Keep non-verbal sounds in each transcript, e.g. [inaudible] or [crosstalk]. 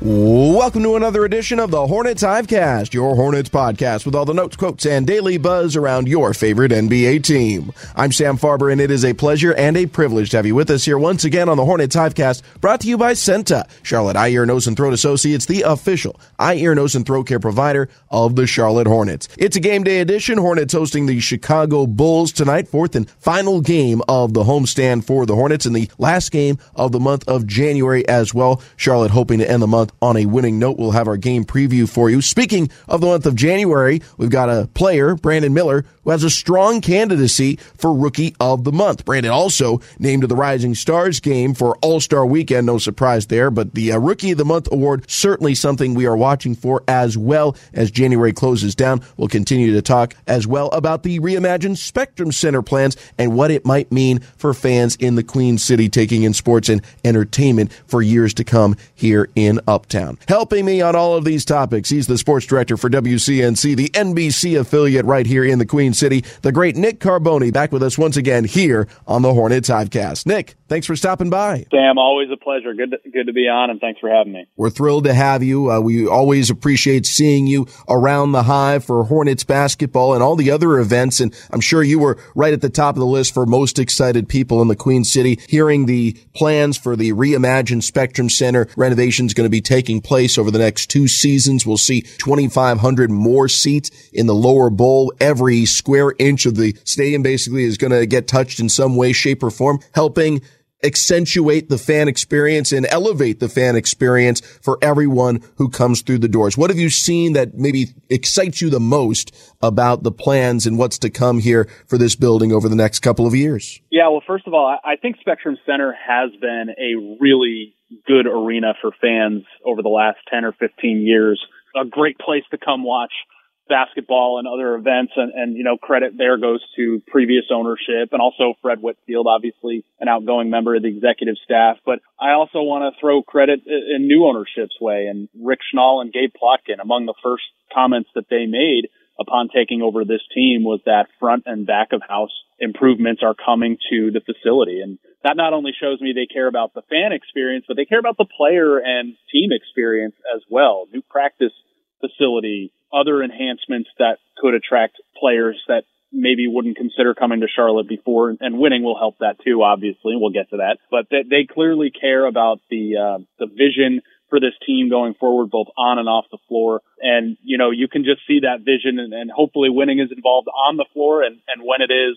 Welcome to another edition of the Hornets Hivecast, your Hornets podcast with all the notes, quotes, and daily buzz around your favorite NBA team. I'm Sam Farber, and it is a pleasure and a privilege to have you with us here once again on the Hornets Hivecast, brought to you by CEENTA, Charlotte Eye, Ear, Nose, and Throat Associates, the official eye, ear, nose, and throat care provider of the Charlotte Hornets. It's a game day edition. Hornets hosting the Chicago Bulls tonight, fourth and final game of the homestand for the Hornets, and the last game of the month of January as well. Charlotte hoping to end the month on a winning note. We'll have our game preview for you. Speaking of the month of January, we've got a player, Brandon Miller, who has a strong candidacy for Rookie of the Month. Brandon also named to the Rising Stars game for All Star Weekend. No surprise there, but the uh, Rookie of the Month award certainly something we are watching for as well as January closes down. We'll continue to talk as well about the reimagined Spectrum Center plans and what it might mean for fans in the Queen City taking in sports and entertainment for years to come here in Uptown. Helping me on all of these topics, he's the sports director for WCNC, the NBC affiliate right here in the Queen City, the great Nick Carboni, back with us once again here on the Hornets Hivecast. Nick, thanks for stopping by. Sam, always a pleasure. Good to, good to be on, and thanks for having me. We're thrilled to have you. Uh, we always appreciate seeing you around the Hive for Hornets basketball and all the other events. And I'm sure you were right at the top of the list for most excited people in the Queen City, hearing the plans for the reimagined Spectrum Center renovation is going to be taking place over the next two seasons. We'll see 2,500 more seats in the lower bowl. Every square inch of the stadium basically is going to get touched in some way, shape, or form, helping accentuate the fan experience and elevate the fan experience for everyone who comes through the doors. What have you seen that maybe excites you the most about the plans and what's to come here for this building over the next couple of years? Yeah, well, first of all, I think Spectrum Center has been a really good arena for fans over the last 10 or 15 years. A great place to come watch basketball and other events and, and you know credit there goes to previous ownership and also Fred Whitfield obviously an outgoing member of the executive staff. But I also want to throw credit in new ownership's way and Rick Schnall and Gabe Plotkin. Among the first comments that they made upon taking over this team was that front and back of house improvements are coming to the facility. And that not only shows me they care about the fan experience but they care about the player and team experience as well. New practice facility other enhancements that could attract players that maybe wouldn't consider coming to Charlotte before, and winning will help that too. Obviously, we'll get to that, but they, clearly care about the uh, the vision for this team going forward, both on and off the floor. And you know, you can just see that vision, and, and hopefully, winning is involved on the floor, and and when it is.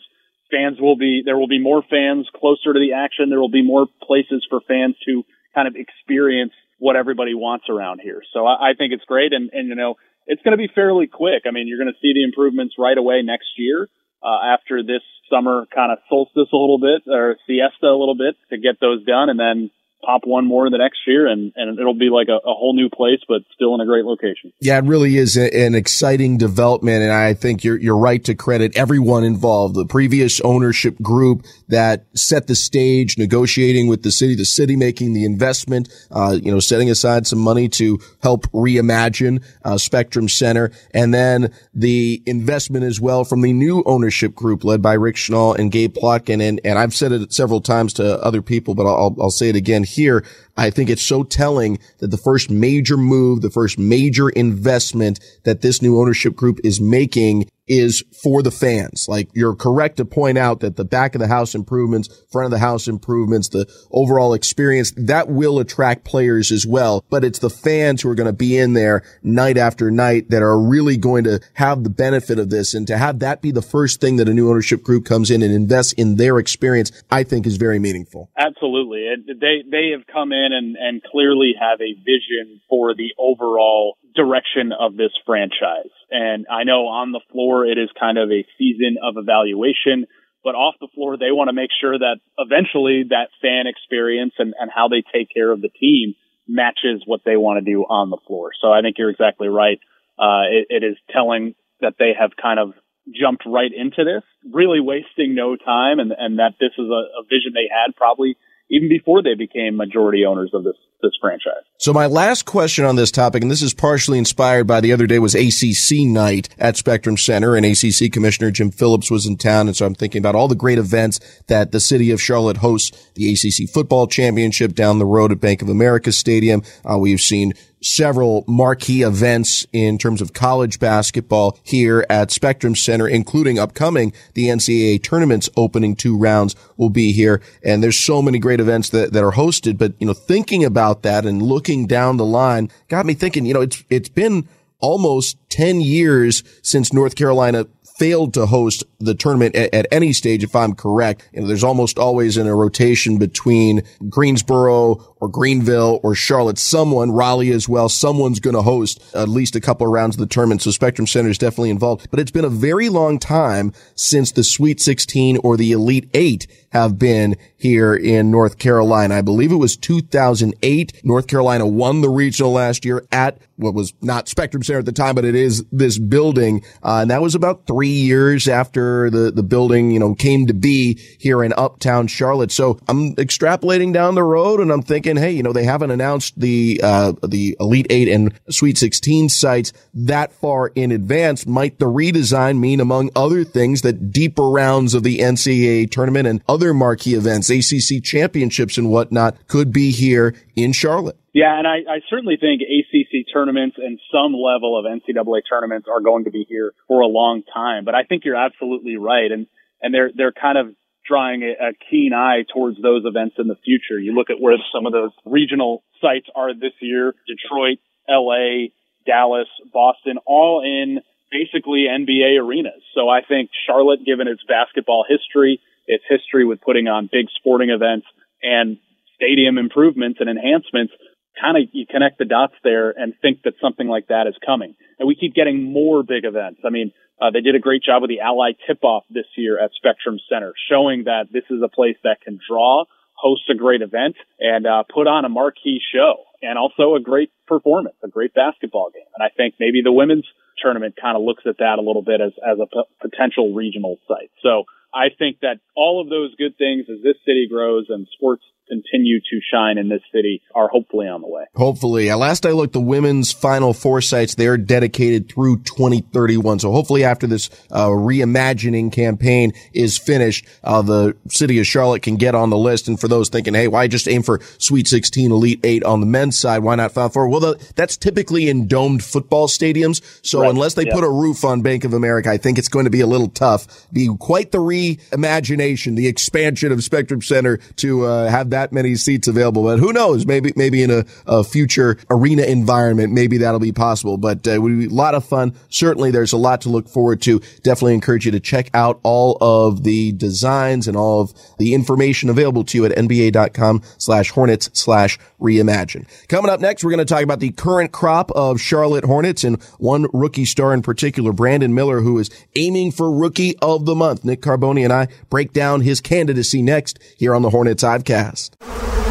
Fans will be, there will be more fans closer to the action. There will be more places for fans to kind of experience what everybody wants around here. So I, I think it's great. And, and, you know, it's going to be fairly quick. I mean, you're going to see the improvements right away next year uh, after this summer kind of solstice a little bit or siesta a little bit to get those done, and then pop one more the next year, and, and it'll be like a, a whole new place, but still in a great location. Yeah, it really is a, an exciting development, and I think you're you're right to credit everyone involved. The previous ownership group that set the stage, negotiating with the city, the city making the investment, uh, you know, setting aside some money to help reimagine uh, Spectrum Center, and then the investment as well from the new ownership group led by Rick Schnall and Gabe Plotkin. And and I've said it several times to other people, but I'll I'll say it again here. I think it's so telling that the first major move, the first major investment that this new ownership group is making is for the fans. Like you're correct to point out that the back of the house improvements, front of the house improvements, the overall experience, that will attract players as well. But it's the fans who are going to be in there night after night that are really going to have the benefit of this. And to have that be the first thing that a new ownership group comes in and invests in their experience, I think is very meaningful. Absolutely. They, they have come in and, and clearly have a vision for the overall direction of this franchise. And I know on the floor it is kind of a season of evaluation, but off the floor they want to make sure that eventually that fan experience and, and how they take care of the team matches what they want to do on the floor. So I think you're exactly right. Uh, it, it is telling that they have kind of jumped right into this, really wasting no time, and, and that this is a, a vision they had probably even before they became majority owners of this this franchise. So my last question on this topic, and this is partially inspired by the other day was ACC night at Spectrum Center, and ACC Commissioner Jim Phillips was in town, and so I'm thinking about all the great events that the city of Charlotte hosts: the ACC football championship down the road at Bank of America Stadium. Uh, we've seen several marquee events in terms of college basketball here at Spectrum Center, including upcoming the NCAA tournament's opening two rounds will be here. And there's so many great events that, that are hosted. But, you know, thinking about that and looking down the line got me thinking, you know, it's, it's been almost 10 years since North Carolina failed to host the tournament at, at, any stage, if I'm correct. You know, there's almost always in a rotation between Greensboro or Greenville or Charlotte. Someone, Raleigh as well, someone's going to host at least a couple of rounds of the tournament. So Spectrum Center is definitely involved. But it's been a very long time since the Sweet 16 or the Elite Eight have been here in North Carolina. I believe it was 2008. North Carolina won the regional last year at what was not Spectrum Center at the time, but it is this building. Uh, and that was about three years after the, the building, you know, came to be here in uptown Charlotte. So I'm extrapolating down the road and I'm thinking, hey, you know, they haven't announced the, uh, the Elite Eight and Sweet 16 sites that far in advance. Might the redesign mean, among other things, that deeper rounds of the NCAA tournament and other marquee events, ACC championships and whatnot could be here in Charlotte? Yeah, and I, I certainly think ACC tournaments and some level of NCAA tournaments are going to be here for a long time. But I think you're absolutely right, and and they're they're kind of drawing a, a keen eye towards those events in the future. You look at where some of those regional sites are this year: Detroit, LA, Dallas, Boston, all in basically NBA arenas. So I think Charlotte, given its basketball history, its history with putting on big sporting events and stadium improvements and enhancements kind of you connect the dots there and think that something like that is coming. And we keep getting more big events. I mean, uh, they did a great job with the Ally tip-off this year at Spectrum Center, showing that this is a place that can draw, host a great event, and uh, put on a marquee show, and also a great performance, a great basketball game. And I think maybe the women's tournament kind of looks at that a little bit as as a p- potential regional site. So I think that all of those good things as this city grows and sports continue to shine in this city are hopefully on the way. Hopefully. Last I looked, the women's final four sites, they're dedicated through 2031. So hopefully after this uh, reimagining campaign is finished, uh, the city of Charlotte can get on the list. And for those thinking, hey, why just aim for Sweet 16, Elite 8 on the men's side? Why not Final Four? Well, the, that's typically in domed football stadiums. So right. unless they yeah. put a roof on Bank of America, I think it's going to be a little tough. Be quite the reimagination, the expansion of Spectrum Center to uh, have that many seats available. But who knows? Maybe, maybe in a, a future arena environment, maybe that'll be possible. But uh, it would be a lot of fun. Certainly there's a lot to look forward to. Definitely encourage you to check out all of the designs and all of the information available to you at nba.com slash hornets slash reimagine. Coming up next, we're going to talk about the current crop of Charlotte Hornets and one rookie star in particular, Brandon Miller, who is aiming for rookie of the month. Nick Carboni and I break down his candidacy next here on the Hornets Hivecast podcast.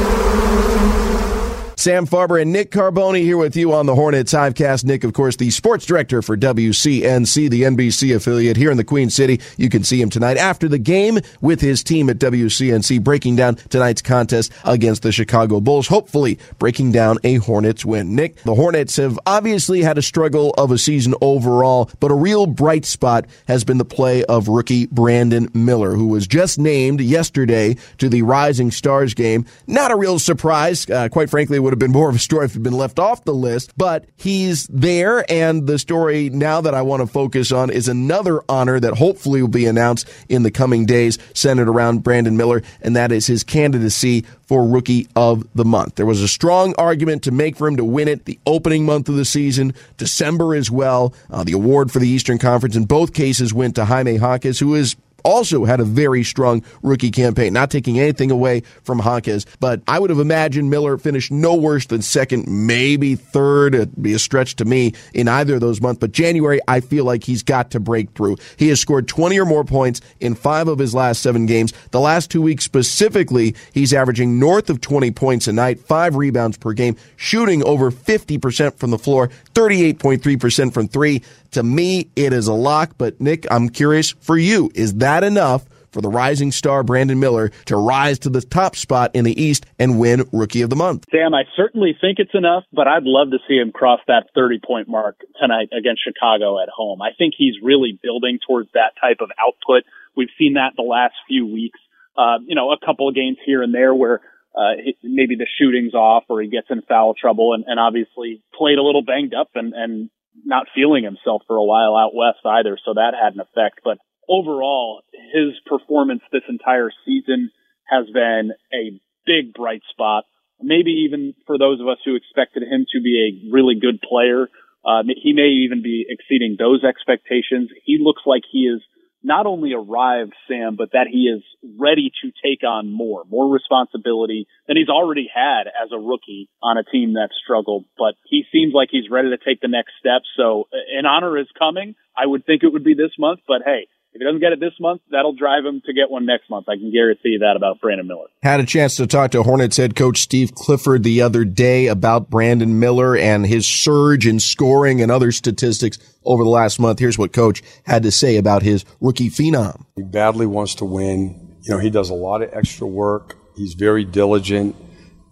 Música Sam Farber and Nick Carboni here with you on the Hornets Hivecast. Nick, of course, the sports director for WCNC, the NBC affiliate here in the Queen City. You can see him tonight after the game with his team at WCNC, breaking down tonight's contest against the Chicago Bulls, hopefully breaking down a Hornets win. Nick, the Hornets have obviously had a struggle of a season overall, but a real bright spot has been the play of rookie Brandon Miller, who was just named yesterday to the Rising Stars game. Not a real surprise, uh, quite frankly would have been more of a story if he'd been left off the list, but he's there. And the story now that I want to focus on is another honor that hopefully will be announced in the coming days, centered around Brandon Miller, and that is his candidacy for Rookie of the Month. There was a strong argument to make for him to win it the opening month of the season, December as well. Uh, the award for the Eastern Conference in both cases went to Jaime Jaquez, who is also had a very strong rookie campaign, not taking anything away from Jaquez. But I would have imagined Miller finished no worse than second, maybe third. It'd be a stretch to me in either of those months. But January, I feel like he's got to break through. He has scored 20 or more points in five of his last seven games. The last two weeks specifically, he's averaging north of 20 points a night, five rebounds per game, shooting over 50% from the floor, 38.3% from three. To me, it is a lock. But Nick, I'm curious for you. Is that enough for the rising star Brandon Miller to rise to the top spot in the East and win Rookie of the Month? Sam, I certainly think it's enough, but I'd love to see him cross that 30 point mark tonight against Chicago at home. I think he's really building towards that type of output. We've seen that the last few weeks. Uh, you know, a couple of games here and there where uh, maybe the shooting's off or he gets in foul trouble and, and obviously played a little banged up and, and not feeling himself for a while out west either. So that had an effect. But overall, his performance this entire season has been a big bright spot. Maybe even for those of us who expected him to be a really good player, uh, he may even be exceeding those expectations. He looks like he is not only arrived, Sam, but that he is ready to take on more, more responsibility than he's already had as a rookie on a team that struggled. But he seems like he's ready to take the next step. So uh, an honor is coming. I would think it would be this month, but hey, if he doesn't get it this month, that'll drive him to get one next month. I can guarantee that about Brandon Miller. Had a chance to talk to Hornets head coach Steve Clifford the other day about Brandon Miller and his surge in scoring and other statistics over the last month. Here's what coach had to say about his rookie phenom. He badly wants to win. You know, he does a lot of extra work. He's very diligent.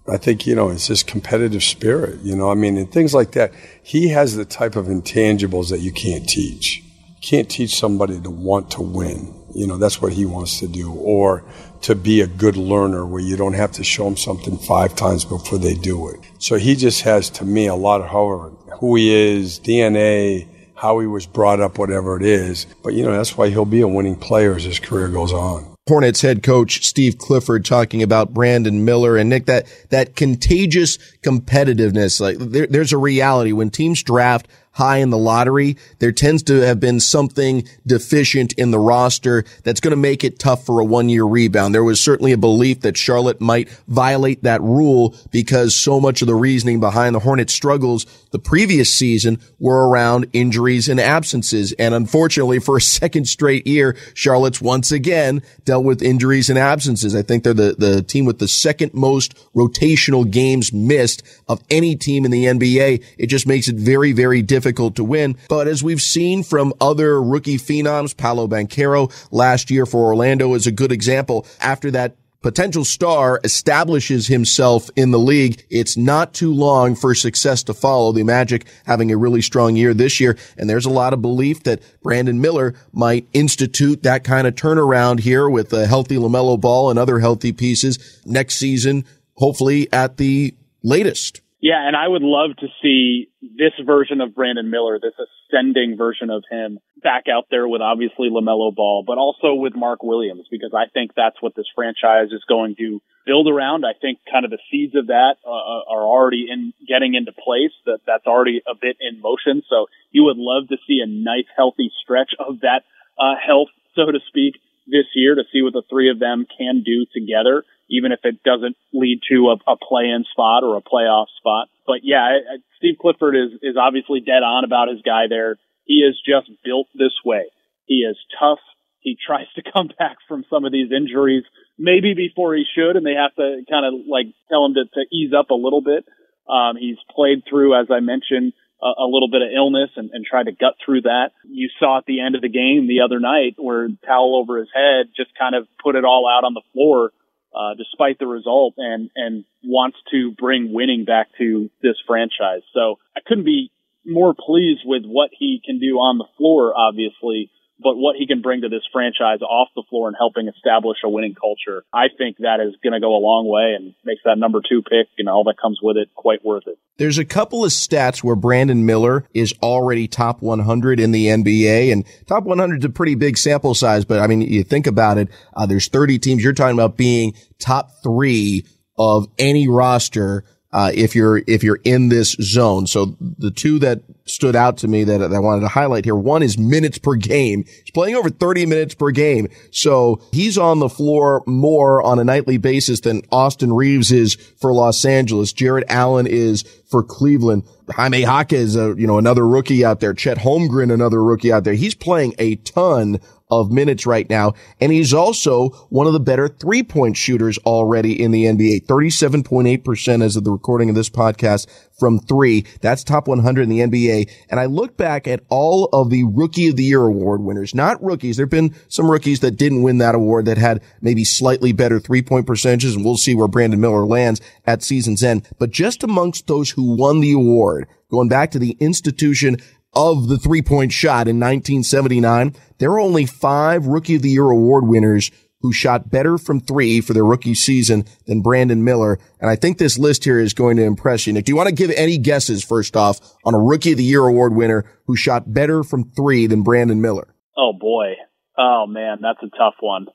I think, you know, it's this competitive spirit, you know, I mean, and things like that. He has the type of intangibles that you can't teach can't teach somebody to want to win. You know, that's what he wants to do. Or to be a good learner where you don't have to show them something five times before they do it. So he just has, to me, a lot of however, who he is, DNA, how he was brought up, whatever it is. But, you know, that's why he'll be a winning player as his career goes on. Hornets head coach Steve Clifford talking about Brandon Miller and Nick that that contagious competitiveness. Like there, there's a reality when teams draft high in the lottery, there tends to have been something deficient in the roster that's going to make it tough for a one year rebound. There was certainly a belief that Charlotte might violate that rule because so much of the reasoning behind the Hornets struggles the previous season were around injuries and absences. And unfortunately for a second straight year, Charlotte's once again dealt with injuries and absences. I think they're the, the team with the second most rotational games missed of any team in the NBA. It just makes it very, very difficult difficult to win. But as we've seen from other rookie phenoms, Paolo Banchero last year for Orlando is a good example. After that potential star establishes himself in the league, it's not too long for success to follow. The Magic having a really strong year this year. And there's a lot of belief that Brandon Miller might institute that kind of turnaround here with a healthy LaMelo ball and other healthy pieces next season, hopefully at the latest. Yeah, and I would love to see this version of Brandon Miller, this ascending version of him, back out there with obviously LaMelo Ball, but also with Mark Williams, because I think that's what this franchise is going to build around. I think kind of the seeds of that uh, uh, are already in getting into place. That that's already a bit in motion. So you would love to see a nice, healthy stretch of that uh, health, so to speak, this year to see what the three of them can do together even if it doesn't lead to a, a play-in spot or a playoff spot. But yeah, I, I, Steve Clifford is is obviously dead on about his guy there. He is just built this way. He is tough. He [laughs] tries to come back from some of these injuries maybe before he should, and they have to kind of like tell him to, to ease up a little bit. Um, he's played through, as I mentioned, a, a little bit of illness and, and tried to gut through that. You saw at the end of the game the other night where towel over his head just kind of put it all out on the floor uh, despite the result and, and wants to bring winning back to this franchise. So I couldn't be more pleased with what he can do on the floor, obviously, but what he can bring to this franchise off the floor and helping establish a winning culture, I think that is going to go a long way and makes that number two pick and all that comes with it quite worth it. There's a couple of stats where Brandon Miller is already top 100 in the NBA and top 100 is a pretty big sample size, but I mean, you think about it, uh, there's 30 teams. You're talking about being top three of any roster uh, if you're if you're in this zone. So the two that stood out to me that, that I wanted to highlight here, one is minutes per game. He's playing over 30 minutes per game, so he's on the floor more on a nightly basis than Austin Reaves is for Los Angeles. Jarrett Allen is for Cleveland. Jaime Jaquez, uh, you know, another rookie out there. Chet Holmgren, another rookie out there. He's playing a ton of minutes right now. And he's also one of the better three point shooters already in the NBA. 37.8% as of the recording of this podcast from three. That's top 100 in the NBA. And I look back at all of the rookie of the year award winners, not rookies. There've been some rookies that didn't win that award that had maybe slightly better three point percentages. And we'll see where Brandon Miller lands at season's end. But just amongst those who won the award, going back to the institution of the three point shot in 1979, there are only five rookie of the year award winners who shot better from three for their rookie season than Brandon Miller. And I think this list here is going to impress you. Nick, do you want to give any guesses first off on a rookie of the year award winner who shot better from three than Brandon Miller? Oh boy. Oh man, that's a tough one.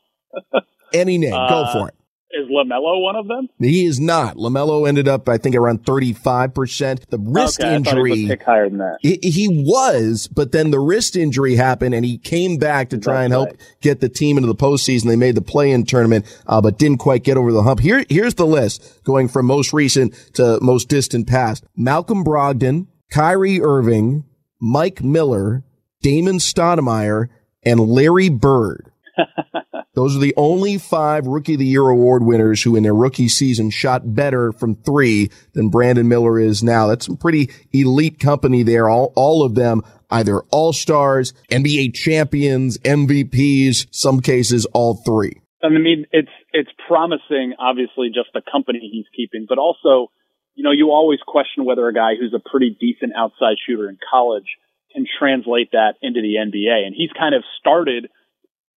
[laughs] any name. Uh, Go for it. Is LaMelo one of them? He is not. LaMelo ended up, I think, around 35%. The wrist okay, injury. he was higher than that. He, he, was, but then the wrist injury happened and he came back to try That's and help right. get the team into the postseason. They made the play in tournament, uh, but didn't quite get over the hump. Here, here's the list going from most recent to most distant past. Malcolm Brogdon, Kyrie Irving, Mike Miller, Damon Stoudamire, and Larry Bird. [laughs] Those are the only five Rookie of the Year award winners who in their rookie season shot better from three than Brandon Miller is now. That's some pretty elite company there. All, all of them either all stars, NBA champions, MVPs, some cases all three. I mean, it's, it's promising, obviously, just the company he's keeping, but also, you know, you always question whether a guy who's a pretty decent outside shooter in college can translate that into the NBA. And he's kind of started –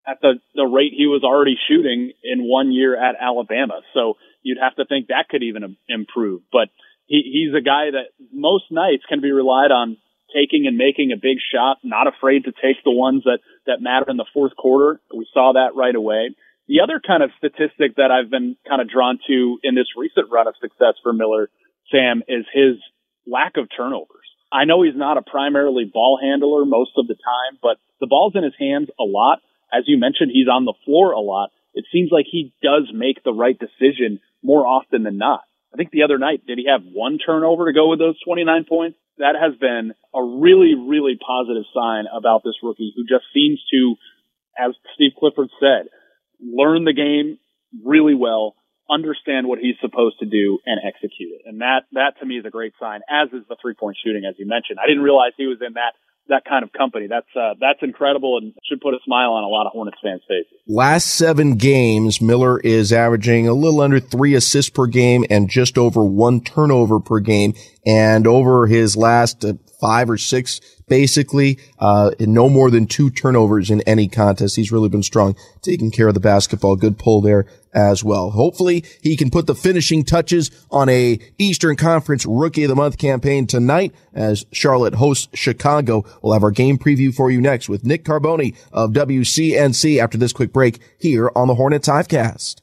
at the, the rate he was already shooting in one year at Alabama. So you'd have to think that could even improve. But he, he's a guy that most nights can be relied on taking and making a big shot, not afraid to take the ones that, that matter in the fourth quarter. We saw that right away. The other kind of statistic that I've been kind of drawn to in this recent run of success for Miller, Sam, is his lack of turnovers. I know he's not a primarily ball handler most of the time, but the ball's in his hands a lot. As you mentioned, he's on the floor a lot. It seems like he does make the right decision more often than not. I think the other night, did he have one turnover to go with those 29 points? That has been a really, really positive sign about this rookie who just seems to, as Steve Clifford said, learn the game really well, understand what he's supposed to do and execute it. And that, that to me is a great sign, as is the three point shooting, as you mentioned. I didn't realize he was in that that kind of company. That's uh, that's incredible and should put a smile on a lot of Hornets fans' faces. Last seven games, Miller is averaging a little under three assists per game and just over one turnover per game. And over his last uh, five or six, basically, uh, no more than two turnovers in any contest. He's really been strong, taking care of the basketball. Good pull there as well. Hopefully he can put the finishing touches on a Eastern Conference Rookie of the Month campaign tonight as Charlotte hosts Chicago. We'll have our game preview for you next with Nick Carboni of WCNC after this quick break here on the Hornets Hivecast.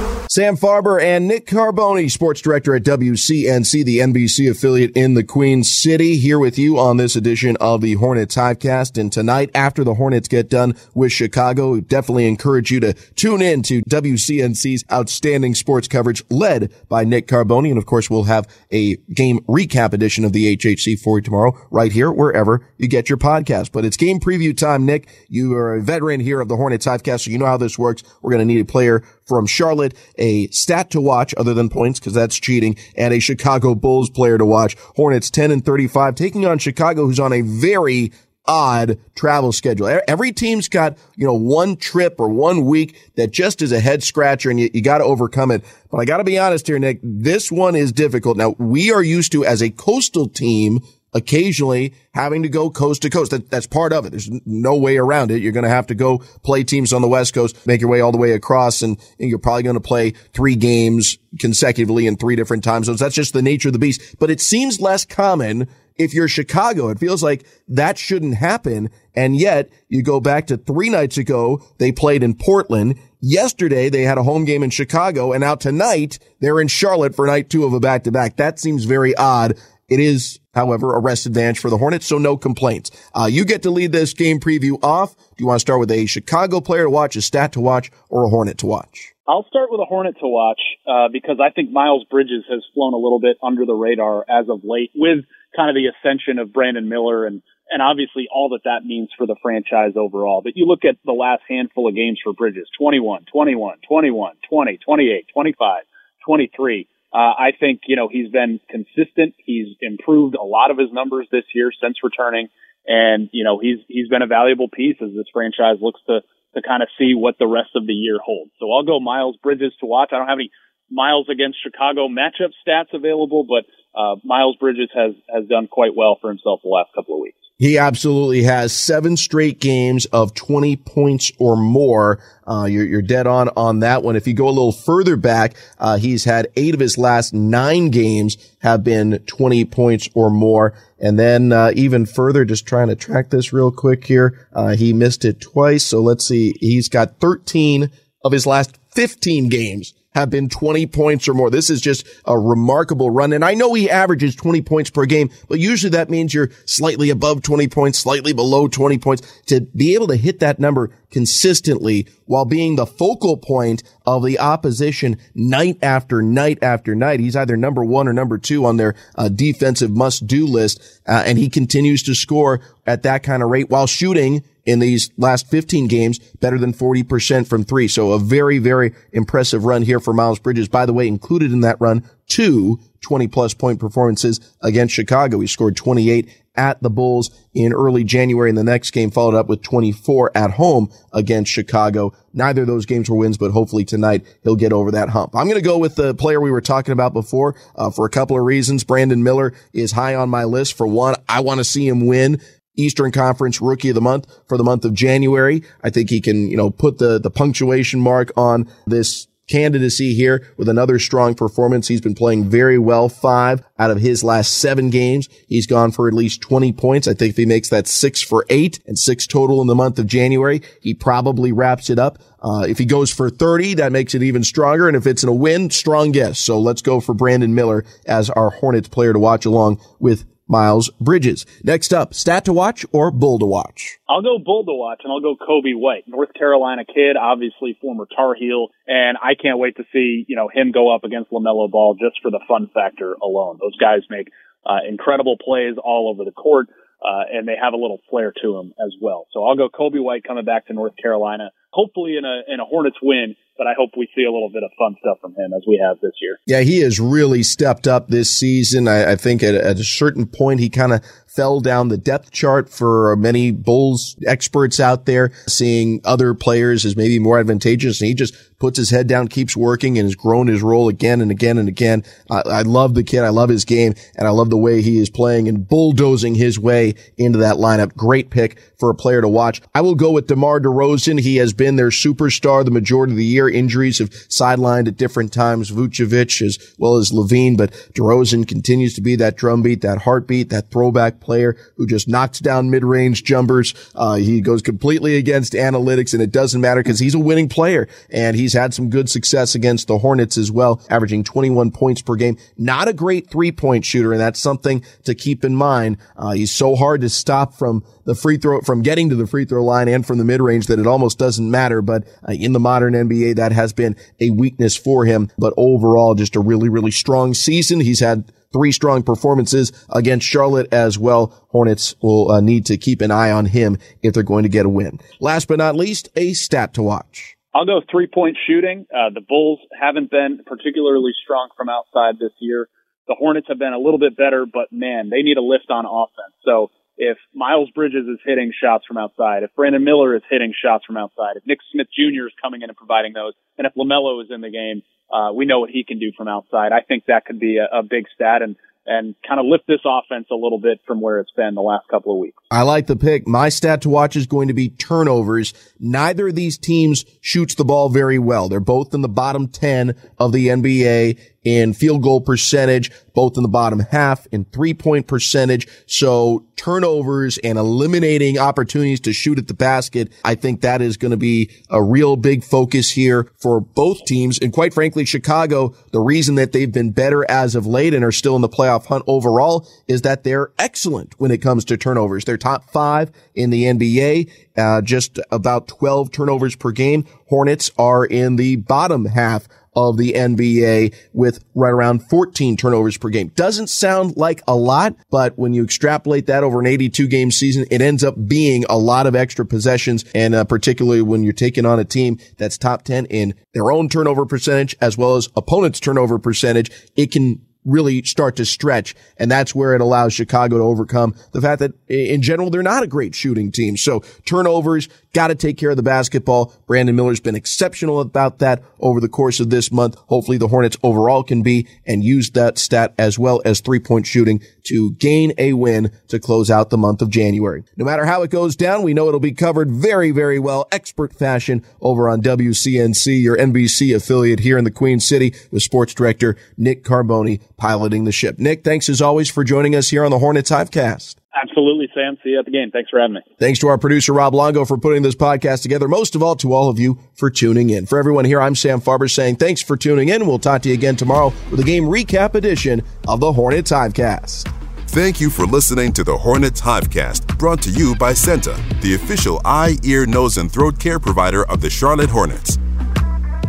Sam Farber and Nick Carboni, sports director at WCNC, the NBC affiliate in the Queen City, here with you on this edition of the Hornets Hivecast. And tonight, after the Hornets get done with Chicago, we definitely encourage you to tune in to WCNC's outstanding sports coverage led by Nick Carboni. And of course, we'll have a game recap edition of the HHC for you tomorrow, right here, wherever you get your podcast. But it's game preview time, Nick. You are a veteran here of the Hornets Hivecast, so you know how this works. We're going to need a player from Charlotte, a stat to watch other than points because that's cheating, and a Chicago Bulls player to watch. Hornets 10 and 35 taking on Chicago, who's on a very odd travel schedule. Every team's got, you know, one trip or one week that just is a head scratcher and you, you got to overcome it. But I got to be honest here, Nick, this one is difficult. Now we are used to as a coastal team occasionally having to go coast to coast. That, that's part of it. There's no way around it. You're going to have to go play teams on the West Coast, make your way all the way across, and, and you're probably going to play three games consecutively in three different time zones. That's just the nature of the beast. But it seems less common if you're Chicago. It feels like that shouldn't happen. And yet you go back to three nights ago, they played in Portland. Yesterday, they had a home game in Chicago and now tonight they're in Charlotte for night two of a back to back. That seems very odd. It is, however, a rest advantage for the Hornets, so no complaints. Uh, you get to lead this game preview off. Do you want to start with a Chicago player to watch, a stat to watch, or a Hornet to watch? I'll start with a Hornet to watch uh, because I think Miles Bridges has flown a little bit under the radar as of late with kind of the ascension of Brandon Miller and and obviously all that that means for the franchise overall. But you look at the last handful of games for Bridges, 21, 21, 21, 20, 28, 25, 23. Uh, I think, you know, he's been consistent. He's improved a lot of his numbers this year since returning. And, you know, he's, he's been a valuable piece as this franchise looks to, to kind of see what the rest of the year holds. So I'll go Miles Bridges to watch. I don't have any Miles against Chicago matchup stats available, but, uh, Miles Bridges has, has done quite well for himself the last couple of weeks. He absolutely has seven straight games of 20 points or more. Uh, you're, you're dead on on that one. If you go a little further back, uh, he's had eight of his last nine games have been 20 points or more. And then, uh, even further, just trying to track this real quick here. Uh, he missed it twice. So let's see. He's got 13 of his last 15 games have been 20 points or more. This is just a remarkable run. And I know he averages 20 points per game, but usually that means you're slightly above 20 points, slightly below 20 points. To be able to hit that number consistently while being the focal point of the opposition night after night after night. He's either number one or number two on their uh, defensive must do list. Uh, and he continues to score at that kind of rate while shooting in these last 15 games, better than 40% from three. So a very, very impressive run here for Miles Bridges. By the way, included in that run, two 20 plus point performances against Chicago. He scored 28 at the Bulls in early January and the next game followed up with 24 at home against Chicago. Neither of those games were wins, but hopefully tonight he'll get over that hump. I'm going to go with the player we were talking about before uh, for a couple of reasons. Brandon Miller is high on my list. For one, I want to see him win Eastern Conference Rookie of the Month for the month of January. I think he can, you know, put the, the punctuation mark on this candidacy here with another strong performance. He's been playing very well. Five out of his last seven games. He's gone for at least 20 points. I think if he makes that six for eight and six total in the month of January, he probably wraps it up. Uh, if he goes for 30, that makes it even stronger. And if it's in a win, strong guess. So let's go for Brandon Miller as our Hornets player to watch along with Miles Bridges. Next up, stat to watch or bull to watch? I'll go bull to watch and I'll go Coby White, North Carolina kid, obviously former Tar Heel, and I can't wait to see, you know, him go up against LaMelo Ball just for the fun factor alone. Those guys make uh, incredible plays all over the court. Uh, and they have a little flair to them as well. So I'll go Coby White coming back to North Carolina, hopefully in a in a Hornets win, but I hope we see a little bit of fun stuff from him as we have this year. Yeah, he has really stepped up this season. I, I think at, at, a certain point he kind of fell down the depth chart for many Bulls experts out there, seeing other players as maybe more advantageous. And he just puts his head down, keeps working, and has grown his role again and again and again. I, I love the kid. I love his game, and I love the way he is playing and bulldozing his way into that lineup. Great pick for a player to watch. I will go with DeMar DeRozan. He has been their superstar the majority of the year. Injuries have sidelined at different times, Vucevic as well as LaVine, but DeRozan continues to be that drumbeat, that heartbeat, that throwback player who just knocks down mid-range jumpers. Uh, he goes completely against analytics and it doesn't matter because he's a winning player and he's had some good success against the Hornets as well, averaging 21 points per game. Not a great three point shooter. And that's something to keep in mind. Uh, he's so hard to stop from the free throw, from getting to the free throw line and from the mid range that it almost doesn't matter. But uh, in the modern NBA, that has been a weakness for him. But overall, just a really, really strong season. He's had three strong performances against Charlotte as well. Hornets will uh, need to keep an eye on him if they're going to get a win. Last but not least, a stat to watch. I'll go three point shooting. Uh, the Bulls haven't been particularly strong from outside this year. The Hornets have been a little bit better, but man, they need a lift on offense. So if Miles Bridges is hitting shots from outside, if Brandon Miller is hitting shots from outside, if Nick Smith Jr. is coming in and providing those, and if LaMelo is in the game, uh, we know what he can do from outside. I think that could be a, a big stat and and kind of lift this offense a little bit from where it's been the last couple of weeks. I like the pick. My stat to watch is going to be turnovers. Neither of these teams shoots the ball very well. They're both in the bottom 10 of the NBA in field goal percentage, both in the bottom half in three point percentage. So turnovers and eliminating opportunities to shoot at the basket. I think that is going to be a real big focus here for both teams. And quite frankly, Chicago, the reason that they've been better as of late and are still in the playoff hunt overall is that they're excellent when it comes to turnovers. They're top five in the NBA, uh, just about 12 turnovers per game. Hornets are in the bottom half of the NBA with right around 14 turnovers per game. Doesn't sound like a lot, but when you extrapolate that over an 82 game season, it ends up being a lot of extra possessions. And uh, particularly when you're taking on a team that's top 10 in their own turnover percentage as well as opponent's turnover percentage, it can really start to stretch. And that's where it allows Chicago to overcome the fact that in general, they're not a great shooting team. So turnovers got to take care of the basketball. Brandon Miller's been exceptional about that over the course of this month. Hopefully the Hornets overall can be and use that stat as well as three point shooting to gain a win to close out the month of January. No matter how it goes down, we know it'll be covered very, very well, expert fashion over on WCNC, your NBC affiliate here in the Queen City with sports director Nick Carboni piloting the ship. Nick, thanks as always for joining us here on the Hornets Hivecast. Absolutely, Sam. See you at the game. Thanks for having me. Thanks to our producer, Rob Longo, for putting this podcast together. Most of all, to all of you for tuning in. For everyone here, I'm Sam Farber saying thanks for tuning in. We'll talk to you again tomorrow with a game recap edition of the Hornets Hivecast. Thank you for listening to the Hornets Hivecast, brought to you by CEENTA, the official eye, ear, nose, and throat care provider of the Charlotte Hornets.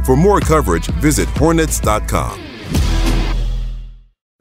For more coverage, visit hornets.com.